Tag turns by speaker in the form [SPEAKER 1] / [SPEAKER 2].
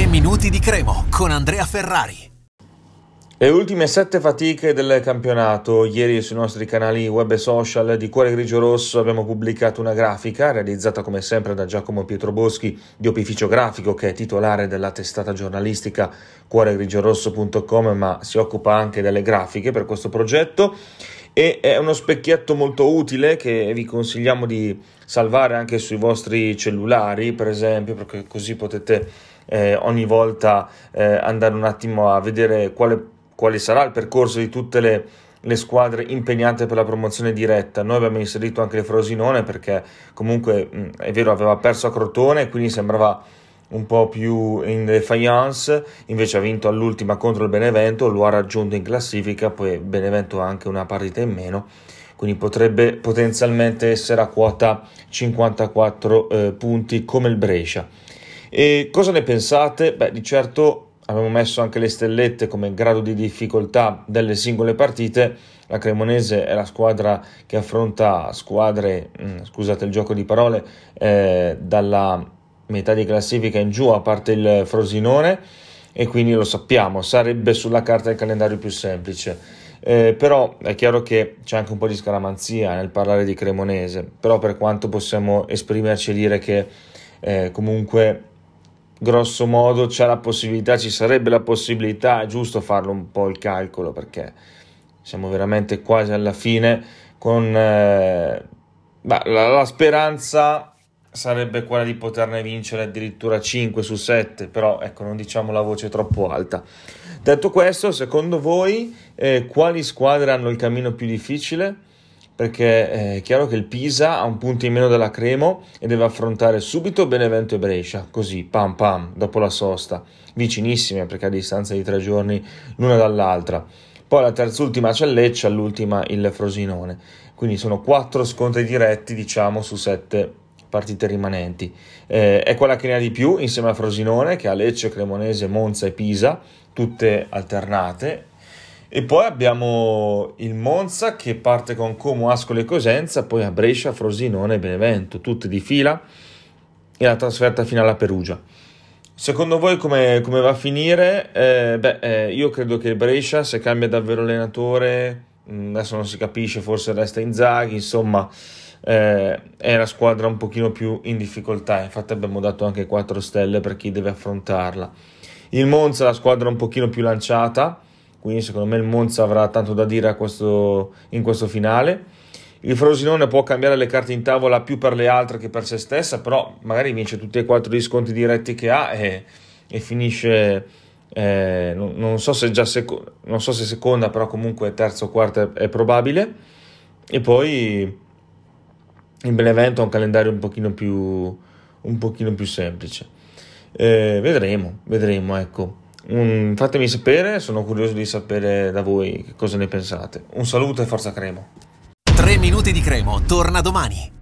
[SPEAKER 1] 3 minuti di Cremo con Andrea Ferrari.
[SPEAKER 2] Le ultime sette fatiche del campionato. Ieri sui nostri canali web e social di Cuore Grigio Rosso abbiamo pubblicato una grafica realizzata come sempre da Giacomo Pietroboschi di Opificio Grafico, che è titolare della testata giornalistica cuoregrigiorosso.com, ma si occupa anche delle grafiche per questo progetto. E è uno specchietto molto utile che vi consigliamo di salvare anche sui vostri cellulari, per esempio, perché così potete eh, ogni volta eh, andare un attimo a vedere quale quale sarà il percorso di tutte le, le squadre impegnate per la promozione diretta. Noi abbiamo inserito anche il Frosinone perché comunque è vero aveva perso a Crotone, quindi sembrava un po' più in defiance, invece ha vinto all'ultima contro il Benevento, lo ha raggiunto in classifica, poi Benevento ha anche una partita in meno, quindi potrebbe potenzialmente essere a quota 54 eh, punti come il Brescia. E cosa ne pensate? Beh, di certo abbiamo messo anche le stellette come grado di difficoltà delle singole partite. La Cremonese è la squadra che affronta squadre, mm, scusate il gioco di parole, eh, dalla metà di classifica in giù, a parte il Frosinone, e quindi lo sappiamo, sarebbe sulla carta il calendario più semplice. Eh, però è chiaro che c'è anche un po' di scaramanzia nel parlare di Cremonese, però per quanto possiamo esprimerci e dire che eh, comunque grosso modo c'è la possibilità, ci sarebbe la possibilità, è giusto farlo un po' il calcolo perché siamo veramente quasi alla fine con eh, la, la, speranza sarebbe quella di poterne vincere addirittura 5 su 7, però ecco non diciamo la voce troppo alta. Detto questo, secondo voi eh, quali squadre hanno il cammino più difficile? Perché è chiaro che il Pisa ha un punto in meno della Cremo e deve affrontare subito Benevento e Brescia, così pam pam, dopo la sosta, vicinissime perché a distanza di tre giorni l'una dall'altra. Poi la terz'ultima c'è Lecce, all'ultima il Frosinone. Quindi sono quattro scontri diretti, diciamo, su sette partite rimanenti. Eh, è quella che ne ha di più insieme a Frosinone, che ha Lecce, Cremonese, Monza e Pisa, tutte alternate e poi abbiamo il Monza che parte con Como, Ascoli e Cosenza, poi a Brescia, Frosinone e Benevento, tutte di fila, e la trasferta finale a Perugia. Secondo voi come, come va a finire? Eh, beh, eh, io credo che il Brescia, se cambia davvero allenatore, mm, adesso non si capisce, forse resta in Zaghi, insomma, eh, è la squadra un pochino più in difficoltà. Infatti abbiamo dato anche 4 stelle per chi deve affrontarla. Il Monza la squadra un pochino più lanciata, quindi secondo me il Monza avrà tanto da dire questo, in questo finale. Il Frosinone può cambiare le carte in tavola più per le altre che per se stessa, però magari vince tutti e quattro gli sconti diretti che ha e, e finisce, eh, non, non, so se già seco- non so se seconda, però comunque terza o quarta è, è probabile. E poi il Benevento ha un calendario un pochino più, un pochino più semplice. Eh, vedremo, vedremo, ecco. Un, fatemi sapere, sono curioso di sapere da voi cosa ne pensate. Un saluto e forza Cremo.
[SPEAKER 1] 3 minuti di Cremo, torna domani.